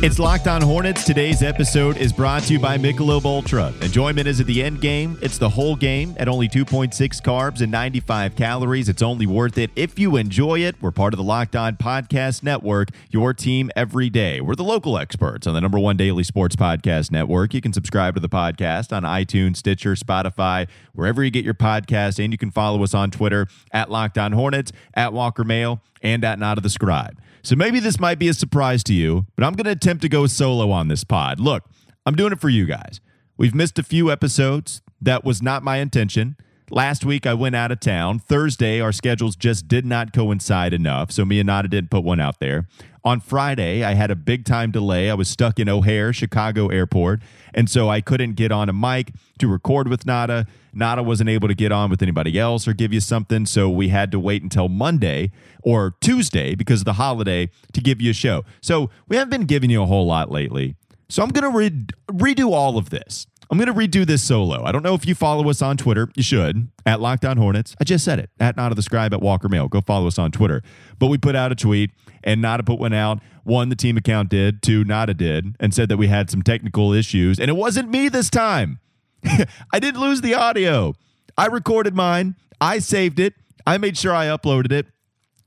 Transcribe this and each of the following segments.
It's Locked On Hornets. Today's episode is brought to you by Michelob Ultra. Enjoyment is at the end game. It's the whole game at only 2.6 carbs and 95 calories. It's only worth it if you enjoy it. We're part of the Locked On Podcast Network, your team every day. We're the local experts on the number one daily sports podcast network. You can subscribe to the podcast on iTunes, Stitcher, Spotify, wherever you get your podcast. And you can follow us on Twitter at Locked On Hornets, at Walker Mail, and at Not of the Scribe. So maybe this might be a surprise to you, but I'm going to attempt to go solo on this pod. Look, I'm doing it for you guys. We've missed a few episodes. That was not my intention. Last week, I went out of town. Thursday, our schedules just did not coincide enough, so me and Nada didn't put one out there. On Friday, I had a big time delay. I was stuck in O'Hare, Chicago Airport, and so I couldn't get on a mic to record with Nada. Nada wasn't able to get on with anybody else or give you something, so we had to wait until Monday or Tuesday because of the holiday to give you a show. So we haven't been giving you a whole lot lately. So I'm going to re- redo all of this. I'm going to redo this solo. I don't know if you follow us on Twitter. You should at Locked On Hornets. I just said it at Not of the Scribe at Walker Mail. Go follow us on Twitter. But we put out a tweet and Nada put one out. One, the team account did. Two, Nada did, and said that we had some technical issues. And it wasn't me this time. I didn't lose the audio. I recorded mine. I saved it. I made sure I uploaded it.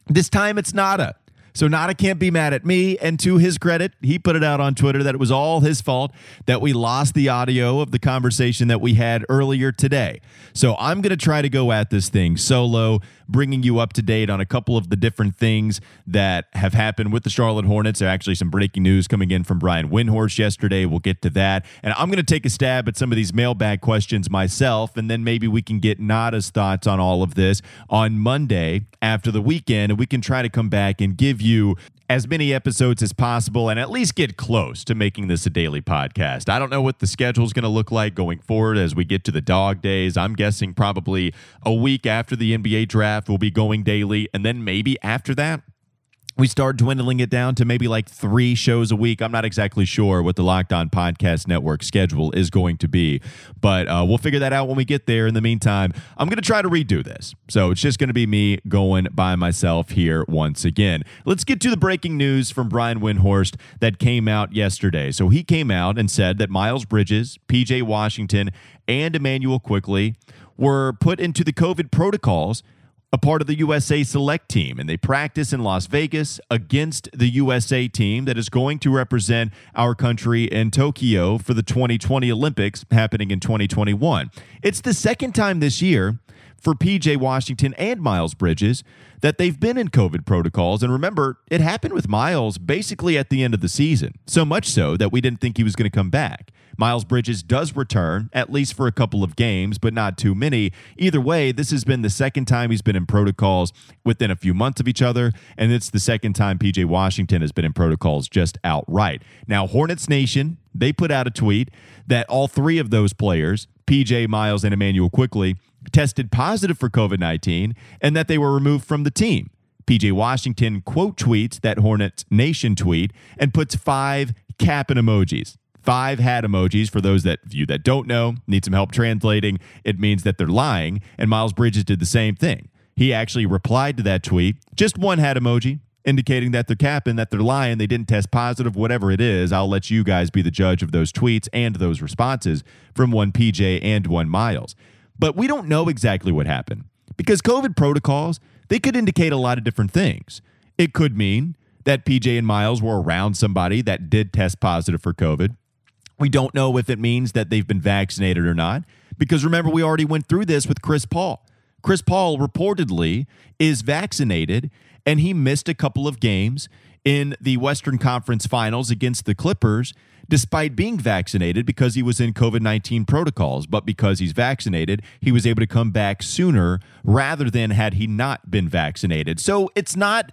This time it's Nada. So Nada can't be mad at me. And to his credit, he put it out on Twitter that it was all his fault that we lost the audio of the conversation that we had earlier today. So I'm going to try to go at this thing solo, bringing you up to date on a couple of the different things that have happened with the Charlotte Hornets. There actually some breaking news coming in from Brian Windhorst yesterday. We'll get to that. And I'm going to take a stab at some of these mailbag questions myself, and then maybe we can get Nada's thoughts on all of this on Monday after the weekend, and we can try to come back and give you as many episodes as possible and at least get close to making this a daily podcast. I don't know what the schedule is going to look like going forward as we get to the dog days. I'm guessing probably a week after the NBA draft we'll be going daily. And then maybe after that, we start dwindling it down to maybe like three shows a week. I'm not exactly sure what the Locked On Podcast Network schedule is going to be, but uh, we'll figure that out when we get there. In the meantime, I'm going to try to redo this. So it's just going to be me going by myself here once again. Let's get to the breaking news from Brian Windhorst that came out yesterday. So he came out and said that Miles Bridges, PJ Washington, and Immanuel Quickley were put into the COVID protocols a part of the USA select team, and they practice in Las Vegas against the USA team that is going to represent our country in Tokyo for the 2020 Olympics happening in 2021. It's the second time this year for PJ Washington and Miles Bridges that they've been in COVID protocols. And remember, it happened with Miles basically at the end of the season, so much so that we didn't think he was going to come back. Miles Bridges does return, at least for a couple of games, but not too many. Either way, this has been the second time he's been in protocols within a few months of each other, and it's the second time PJ Washington has been in protocols just outright. Now, Hornets Nation, they put out a tweet that all three of those players, PJ, Miles, and Immanuel Quickley, tested positive for COVID 19 and that they were removed from the team. PJ Washington quote tweets that Hornets Nation tweet and puts five cap and emojis five hat emojis for those that you that don't know need some help translating. It means that they're lying and miles bridges did the same thing. He actually replied to that tweet just one hat emoji indicating that they're capping that they're lying. They didn't test positive whatever it is. I'll let you guys be the judge of those tweets and those responses from one pj and one miles. But we don't know exactly what happened because covid protocols they could indicate a lot of different things. It could mean that pj and miles were around somebody that did test positive for covid we don't know if it means that they've been vaccinated or not, because remember, we already went through this with Chris Paul. Chris Paul reportedly is vaccinated, and he missed a couple of games in the Western Conference Finals against the Clippers despite being vaccinated because he was in COVID 19 protocols. But because he's vaccinated, he was able to come back sooner rather than had he not been vaccinated. So it's not.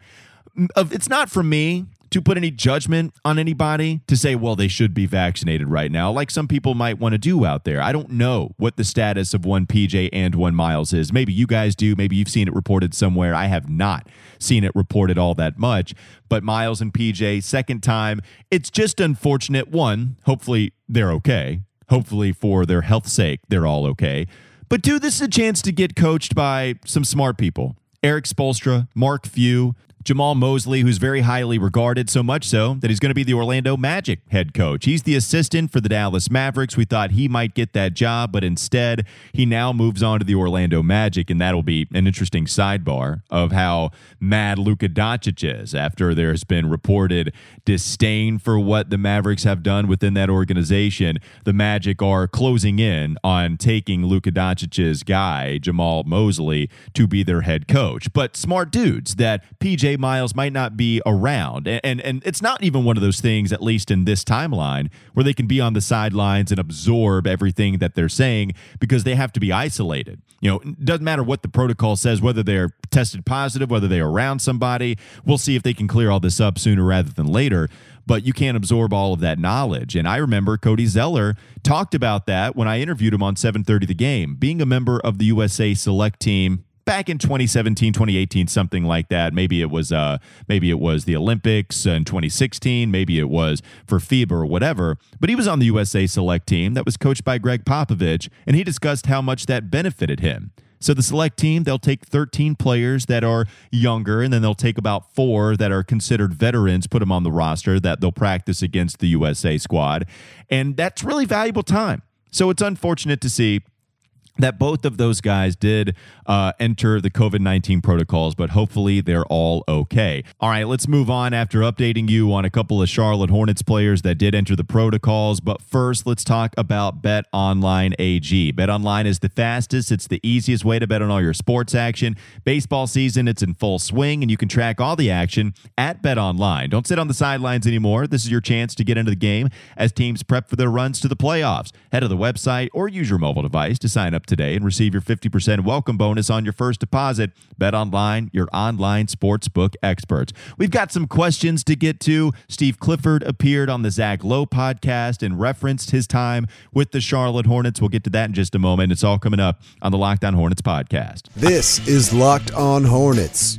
It's not for me to put any judgment on anybody to say, well, they should be vaccinated right now, like some people might want to do out there. I don't know what the status of one PJ and one Miles is. Maybe you guys do. Maybe you've seen it reported somewhere. I have not seen it reported all that much. But Miles and PJ, second time, it's just unfortunate. One, hopefully they're okay. Hopefully, for their health's sake, they're all okay. But two, this is a chance to get coached by some smart people. Erik Spoelstra, Mark Few, Jamahl Mosley, who's very highly regarded, so much so that he's going to be the Orlando Magic head coach. He's the assistant for the Dallas Mavericks. We thought he might get that job, but instead, he now moves on to the Orlando Magic, and that'll be an interesting sidebar of how mad Luka Doncic is after there's been reported disdain for what the Mavericks have done within that organization. The Magic are closing in on taking Luka Doncic's guy, Jamahl Mosley, to be their head coach. But smart dudes that PJ Miles might not be around. And, and, it's not even one of those things, at least in this timeline, where they can be on the sidelines and absorb everything that they're saying because they have to be isolated. You know, it doesn't matter what the protocol says, whether they're tested positive, whether they're around somebody. We'll see if they can clear all this up sooner rather than later but you can't absorb all of that knowledge. And I remember Cody Zeller talked about that when I interviewed him on 7:30 the game. Being a member of the USA select team back in 2017 2018 something like that maybe it was uh maybe it was the olympics in 2016 maybe it was for FIBA or whatever but he was on the usa select team that was coached by gregg popovich and he discussed how much that benefited him so the select team, they'll take 13 players that are younger, and then they'll take about four that are considered veterans, put them on the roster that they'll practice against the USA squad. And that's really valuable time. So it's unfortunate to see that both of those guys did uh, enter the COVID 19 protocols, but hopefully they're all okay. All right, let's move on after updating you on a couple of Charlotte Hornets players that did enter the protocols. But first, let's talk about Bet Online AG. Bet Online is the fastest, it's the easiest way to bet on all your sports action. Baseball season, it's in full swing, and you can track all the action at Bet Online. Don't sit on the sidelines anymore. This is your chance to get into the game as teams prep for their runs to the playoffs. Head to the website or use your mobile device to sign up today and receive your 50% welcome bonus on your first deposit. Bet online, your online sportsbook experts. We've got some questions to get to. Steve Clifford appeared on the Zach Lowe podcast and referenced his time with the Charlotte Hornets. We'll get to that in just a moment. It's all coming up on the Locked On Hornets podcast. This is Locked On Hornets.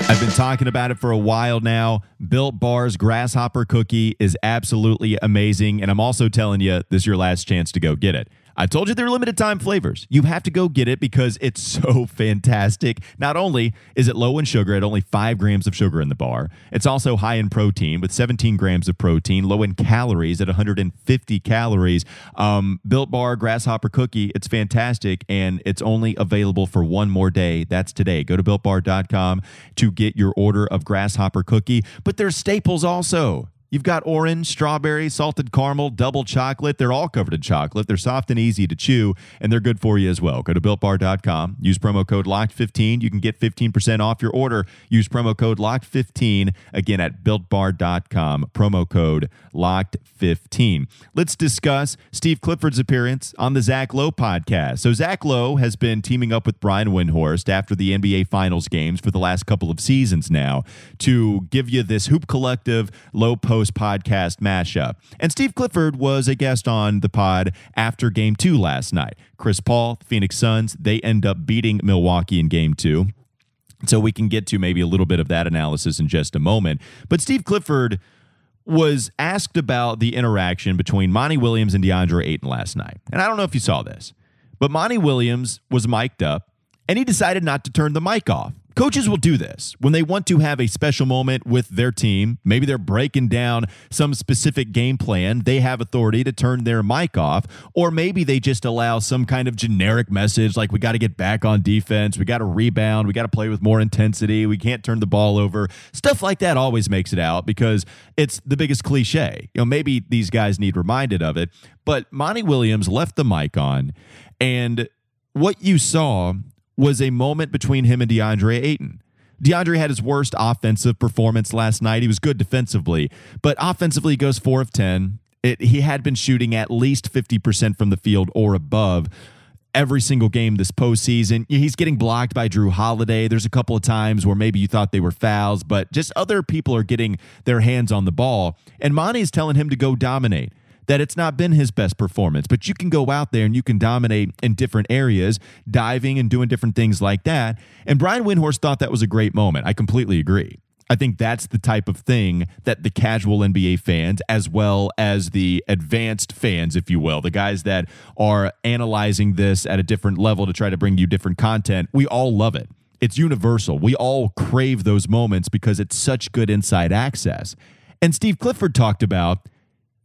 I've been talking about it for a while now. Built Bar's Grasshopper Cookie is absolutely amazing. And I'm also telling you, this is your last chance to go get it. I told you they're limited time flavors. You have to go get it because it's so fantastic. Not only is it low in sugar at only five grams of sugar in the bar, it's also high in protein with 17 grams of protein, low in calories at 150 calories. Um, Built Bar Grasshopper Cookie, it's fantastic and it's only available for one more day. That's today. Go to builtbar.com to get your order of Grasshopper Cookie. But there's staples also. You've got orange, strawberry, salted caramel, double chocolate. They're all covered in chocolate. They're soft and easy to chew, and they're good for you as well. Go to builtbar.com. Use promo code LOCKED15. You can get 15% off your order. Use promo code LOCKED15 again at builtbar.com. Promo code LOCKED15. Let's discuss Steve Clifford's appearance on the Zach Lowe podcast. So, Zach Lowe has been teaming up with Brian Windhorst after the NBA Finals games for the last couple of seasons now to give you this Hoop Collective Low Post podcast mashup. And Steve Clifford was a guest on the pod after game two last night. Chris Paul, Phoenix Suns, they end up beating Milwaukee in game two. So we can get to maybe a little bit of that analysis in just a moment. But Steve Clifford was asked about the interaction between Monty Williams and DeAndre Ayton last night. And I don't know if you saw this, but Monty Williams was mic'd up and he decided not to turn the mic off Coaches will do this when they want to have a special moment with their team. Maybe they're breaking down some specific game plan. They have authority to turn their mic off, or maybe they just allow some kind of generic message like, we got to get back on defense. We got to rebound. We got to play with more intensity. We can't turn the ball over. Stuff like that always makes it out because it's the biggest cliche. You know, maybe these guys need reminded of it, but Monty Williams left the mic on, and what you saw was a moment between him and DeAndre Ayton. DeAndre had his worst offensive performance last night. He was good defensively, but offensively, he goes four of 10. It, he had been shooting at least 50% from the field or above every single game this postseason. He's getting blocked by Jrue Holiday. There's a couple of times where maybe you thought they were fouls, but just other people are getting their hands on the ball. And Monty's telling him to go dominate that it's not been his best performance, but you can go out there and you can dominate in different areas, diving and doing different things like that. And Brian Windhorst thought that was a great moment. I completely agree. I think that's the type of thing that the casual NBA fans, as well as the advanced fans, if you will, the guys that are analyzing this at a different level to try to bring you different content, we all love it. It's universal. We all crave those moments because it's such good inside access. And Steve Clifford talked about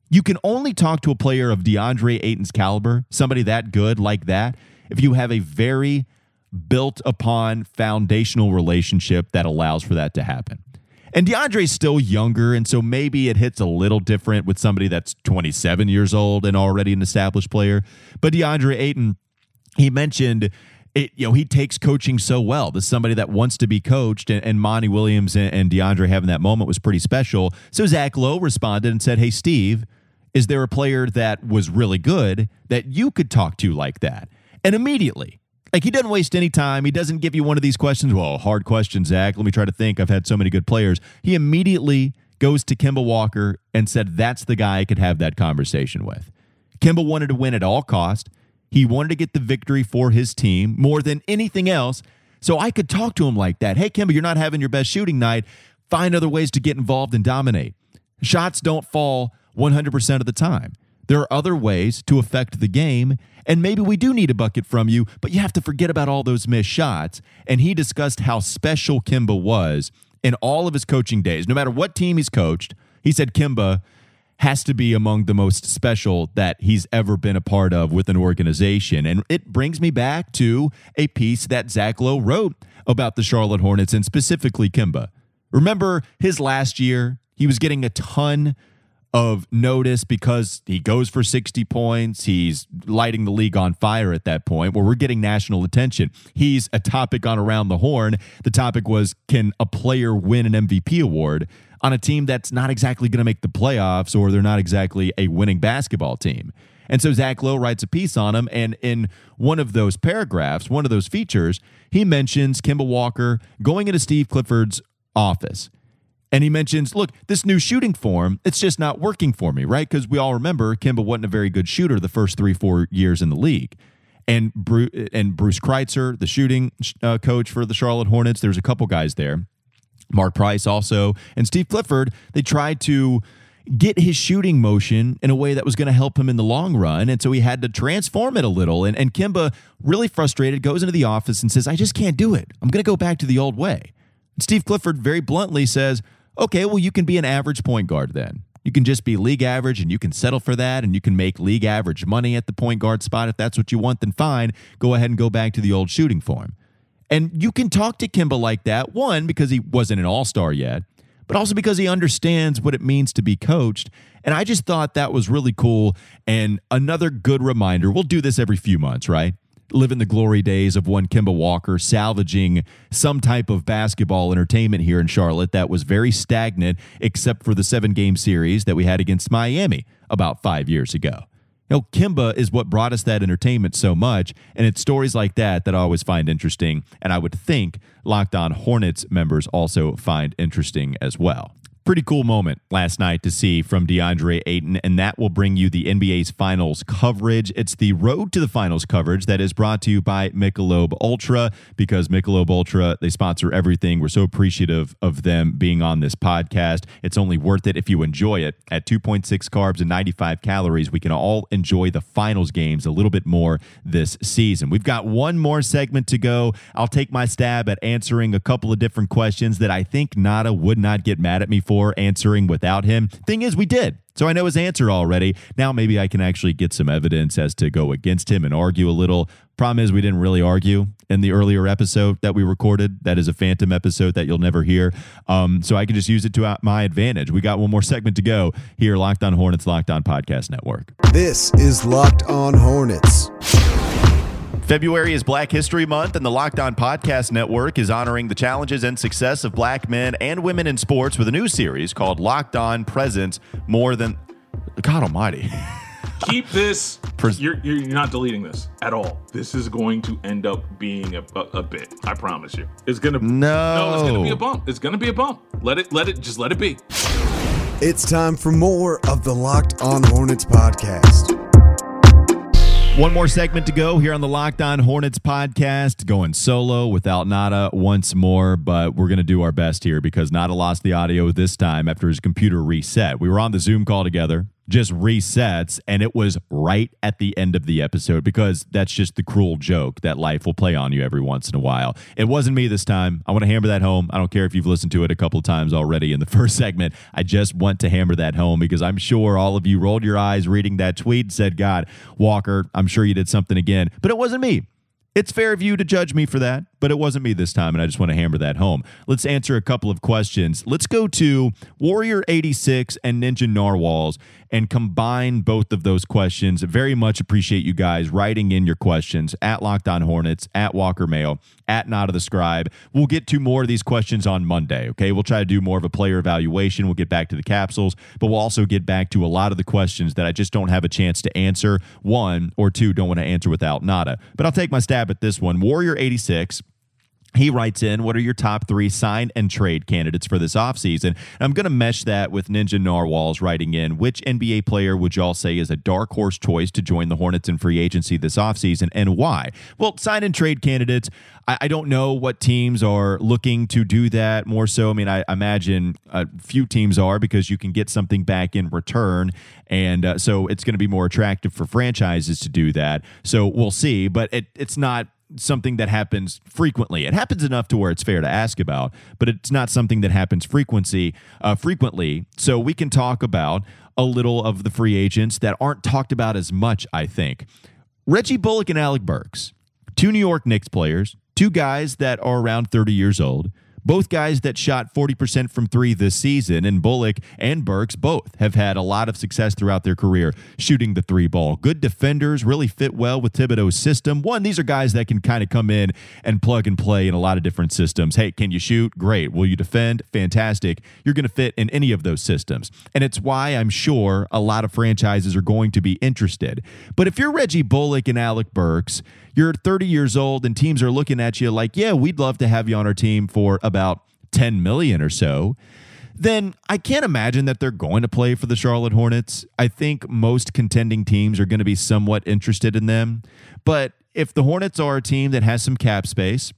you can only talk to a player of DeAndre Ayton's caliber, somebody that good like that, if you have a very built upon foundational relationship that allows for that to happen. And DeAndre's still younger, and so maybe it hits a little different with somebody that's 27 years old and already an established player. But DeAndre Ayton, he mentioned it, you know, he takes coaching so well. This somebody that wants to be coached, and, and Monty Williams and, and DeAndre having that moment was pretty special. So Zach Lowe responded and said, Hey, Steve, is there a player that was really good that you could talk to like that? And immediately, like he doesn't waste any time. He doesn't give you one of these questions. Well, hard question, Zach. Let me try to think. I've had so many good players. He immediately goes to Kemba Walker and said, That's the guy I could have that conversation with. Kemba wanted to win at all cost. He wanted to get the victory for his team more than anything else. So I could talk to him like that. Hey, Kemba, you're not having your best shooting night. Find other ways to get involved and dominate. Shots don't fall 100% of the time. There are other ways to affect the game, and maybe we do need a bucket from you, but you have to forget about all those missed shots. And he discussed how special Kemba was in all of his coaching days. No matter what team he's coached, he said Kemba has to be among the most special that he's ever been a part of with an organization. And it brings me back to a piece that Zach Lowe wrote about the Charlotte Hornets and specifically Kemba. Remember his last year? He was getting a ton of notice because he goes for 60 points. He's lighting the league on fire at that point where we're getting national attention. He's a topic on Around the Horn. The topic was can a player win an MVP award on a team that's not exactly going to make the playoffs or they're not exactly a winning basketball team? And so Zach Lowe writes a piece on him. And in one of those paragraphs, one of those features, he mentions Kemba Walker going into Steve Clifford's office and he mentions, look, this new shooting form, it's just not working for me, right? Because we all remember Kemba wasn't a very good shooter the first three, four years in the league. And Bruce, and Bruce Kreutzer, the shooting uh, coach for the Charlotte Hornets, there's a couple guys there. Mark Price also, and Steve Clifford, they tried to get his shooting motion in a way that was going to help him in the long run. And so he had to transform it a little. And, and Kemba, really frustrated, goes into the office and says, I just can't do it. I'm going to go back to the old way. Steve Clifford very bluntly says, Okay, well, you can be an average point guard then. You can just be league average and you can settle for that and you can make league average money at the point guard spot. If that's what you want, then fine. Go ahead and go back to the old shooting form. And you can talk to Kemba like that, one, because he wasn't an all star yet, but also because he understands what it means to be coached. And I just thought that was really cool. And another good reminder we'll do this every few months, right? Live in the glory days of one Kemba Walker salvaging some type of basketball entertainment here in Charlotte that was very stagnant, except for the seven game series that we had against Miami about five years ago. You know, Kemba is what brought us that entertainment so much, and it's stories like that that I always find interesting, and I would think Locked On Hornets members also find interesting as well. Pretty cool moment last night to see from DeAndre Ayton, and that will bring you the NBA's finals coverage. It's the road to the finals coverage that is brought to you by Michelob Ultra because Michelob Ultra, they sponsor everything. We're so appreciative of them being on this podcast. It's only worth it if you enjoy it. At 2.6 carbs and 95 calories, we can all enjoy the finals games a little bit more this season. We've got one more segment to go. I'll take my stab at answering a couple of different questions that I think Nada would not get mad at me for answering without him. Thing is, we did. So I know his answer already. Now maybe I can actually get some evidence as to go against him and argue a little. Problem is, we didn't really argue in the earlier episode that we recorded. That is a phantom episode that you'll never hear. Um, so I can just use it to my advantage. We got one more segment to go here, Locked On Hornets, Locked On Podcast Network. This is Locked On Hornets. February is Black History Month, and the Locked On Podcast Network is honoring the challenges and success of black men and women in sports with a new series called Locked On Presents More Than. God Almighty. Keep this. You're, you're not deleting this at all. This is going to end up being a, a, a bit. I promise you. It's gonna. No. No, it's gonna be a bump. It's gonna be a bump. Let it. Let it. Just let it be. It's time for more of the Locked On Hornets podcast. One more segment to go here on the Locked On Hornets podcast. Going solo without Nada once more, but we're going to do our best here because Nada lost the audio this time after his computer reset. We were on the Zoom call together just resets and it was right at the end of the episode because that's just the cruel joke that life will play on you every once in a while. It wasn't me this time. I want to hammer that home. I don't care if you've listened to it a couple times already in the first segment. I just want to hammer that home because I'm sure all of you rolled your eyes reading that tweet and said, God, Walker, I'm sure you did something again. But it wasn't me. It's fair of you to judge me for that, but it wasn't me this time, and I just want to hammer that home. Let's answer a couple of questions. Let's go to Warrior 86 and Ninja Narwhals and combine both of those questions. Very much appreciate you guys writing in your questions at Locked On Hornets, at Walker Mail, at Not of the Scribe. We'll get to more of these questions on Monday, okay? We'll try to do more of a player evaluation. We'll get back to the capsules, but we'll also get back to a lot of the questions that I just don't have a chance to answer. One or two don't want to answer without Nada. But I'll take my stab at this one. Warrior 86 he writes in, What are your top three sign and trade candidates for this offseason? I'm going to mesh that with Ninja Narwhals writing in, Which NBA player would y'all say is a dark horse choice to join the Hornets in free agency this offseason and why? Well, sign and trade candidates, I, I, don't know what teams are looking to do that more so. I mean, I imagine a few teams are because you can get something back in return. And uh, so it's going to be more attractive for franchises to do that. So we'll see, but it, it's not something that happens frequently. It happens enough to where it's fair to ask about, but it's not something that happens frequency uh, frequently. So we can talk about a little of the free agents that aren't talked about as much. I think Reggie Bullock and Alec Burks, two New York Knicks players, two guys that are around 30 years old. Both guys that shot 40% from three this season, and Bullock and Burks both have had a lot of success throughout their career shooting the three ball. Good defenders, really fit well with Thibodeau's system. One, these are guys that can kind of come in and plug and play in a lot of different systems. Hey, can you shoot? Great. Will you defend? Fantastic. You're going to fit in any of those systems. And it's why I'm sure a lot of franchises are going to be interested. But if you're Reggie Bullock and Alec Burks, you're 30 years old and teams are looking at you like, yeah, we'd love to have you on our team for about 10 million or so, then I can't imagine that they're going to play for the Charlotte Hornets. I think most contending teams are going to be somewhat interested in them. But if the Hornets are a team that has some cap space,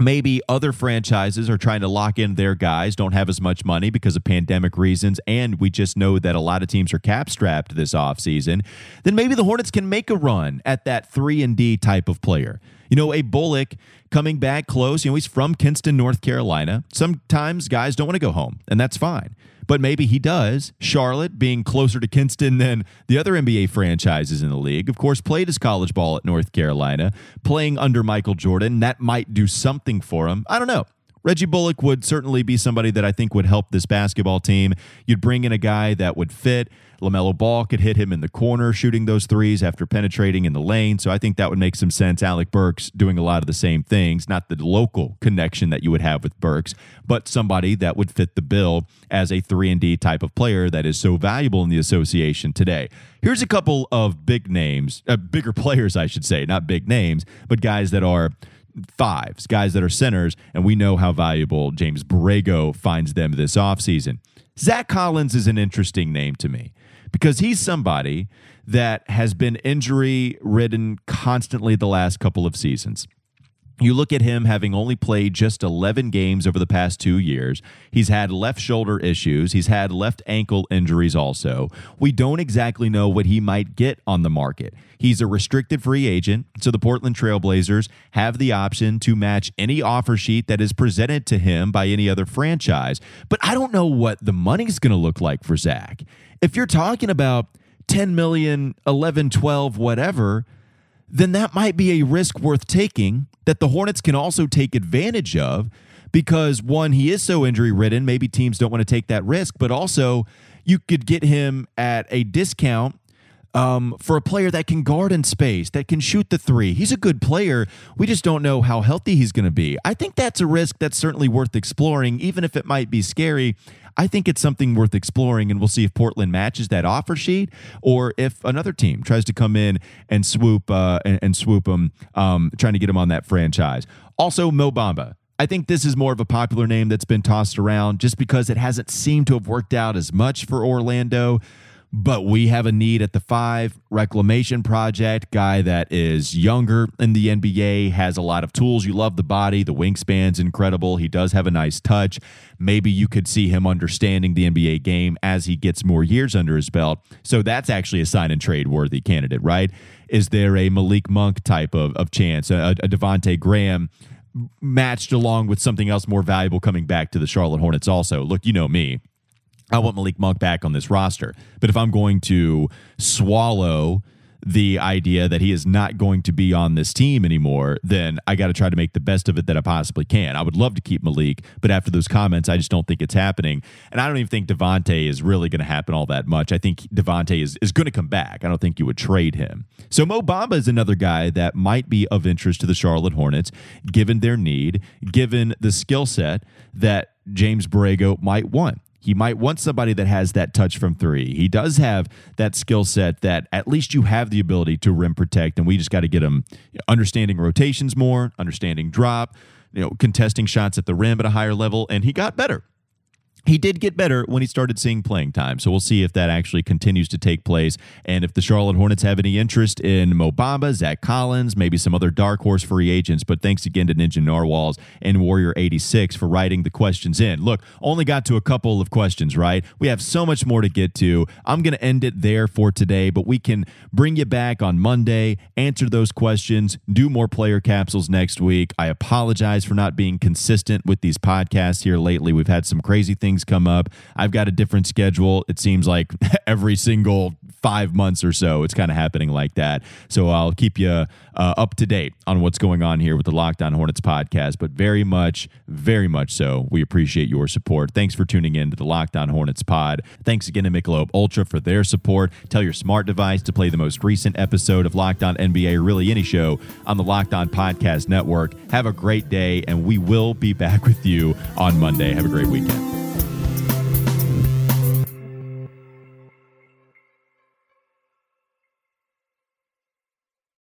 maybe other franchises are trying to lock in their guys, don't have as much money because of pandemic reasons, and we just know that a lot of teams are cap strapped this offseason, then maybe the Hornets can make a run at that 3 and D type of player. You know, a Bullock coming back close, you know, he's from Kinston, North Carolina. Sometimes guys don't want to go home, and that's fine but maybe he does. Charlotte, being closer to Kinston than the other NBA franchises in the league, of course, played his college ball at North Carolina, playing under Michael Jordan. That might do something for him. I don't know. Reggie Bullock would certainly be somebody that I think would help this basketball team. You'd bring in a guy that would fit. LaMelo Ball could hit him in the corner shooting those threes after penetrating in the lane. So I think that would make some sense. Alec Burks doing a lot of the same things, not the local connection that you would have with Burks, but somebody that would fit the bill as a 3 and D type of player that is so valuable in the association today. Here's a couple of big names, uh, bigger players I should say, not big names, but guys that are fives, guys that are centers, and we know how valuable James Borrego finds them this offseason. Zach Collins is an interesting name to me because he's somebody that has been injury ridden constantly the last couple of seasons. You look at him having only played just 11 games over the past two years. He's had left shoulder issues. He's had left ankle injuries also. We don't exactly know what he might get on the market. He's a restricted free agent, so the Portland Trailblazers have the option to match any offer sheet that is presented to him by any other franchise. But I don't know what the money's going to look like for Zach. If you're talking about 10 million, 11, 12, whatever, then that might be a risk worth taking that the Hornets can also take advantage of because one, he is so injury ridden, maybe teams don't want to take that risk, but also you could get him at a discount um, for a player that can guard in space, that can shoot the three. He's a good player. We just don't know how healthy he's going to be. I think that's a risk that's certainly worth exploring, even if it might be scary. I think it's something worth exploring, and we'll see if Portland matches that offer sheet or if another team tries to come in and swoop uh, and, and swoop him, um, trying to get him on that franchise. Also, Mo Bamba. I think this is more of a popular name that's been tossed around just because it hasn't seemed to have worked out as much for Orlando but we have a need at the five reclamation project. Guy that is younger in the nba has a lot of tools. You love the body. The wingspan's incredible. He does have a nice touch. Maybe you could see him understanding the nba game as he gets more years under his belt. So that's actually a sign and trade worthy candidate right? Is there a malik monk type of, of chance a, a devonte graham matched along with something else more valuable coming back to the charlotte hornets also? Look you know me I want Malik Monk back on this roster. But if I'm going to swallow the idea that he is not going to be on this team anymore, then I got to try to make the best of it that I possibly can. I would love to keep Malik, but after those comments, I just don't think it's happening. And I don't even think Devonte is really going to happen all that much. I think Devonte is, is going to come back. I don't think you would trade him. So Mo Bamba is another guy that might be of interest to the Charlotte Hornets, given their need, given the skill set that James Borrego might want. He might want somebody that has that touch from three. He does have that skill set that at least you have the ability to rim protect, and we just got to get him understanding rotations more, understanding drop, you know, contesting shots at the rim at a higher level, and he got better he did get better when he started seeing playing time. So we'll see if that actually continues to take place. And if the Charlotte Hornets have any interest in Mo Bamba, Zach Collins, maybe some other dark horse free agents. But thanks again to Ninja Narwhals and Warrior 86 for writing the questions in. Look, only got to a couple of questions, right? We have so much more to get to. I'm going to end it there for today, but we can bring you back on Monday, answer those questions, do more player capsules next week. I apologize for not being consistent with these podcasts here lately. We've had some crazy things things come up. I've got a different schedule. It seems like every single five months or so, it's kind of happening like that. So I'll keep you uh, up to date on what's going on here with the Locked On Hornets podcast. But very much, very much so, we appreciate your support. Thanks for tuning in to the Locked On Hornets pod. Thanks again to Michelob Ultra for their support. Tell your smart device to play the most recent episode of Locked On NBA, really any show on the Locked On Podcast Network. Have a great day, and we will be back with you on Monday. Have a great weekend.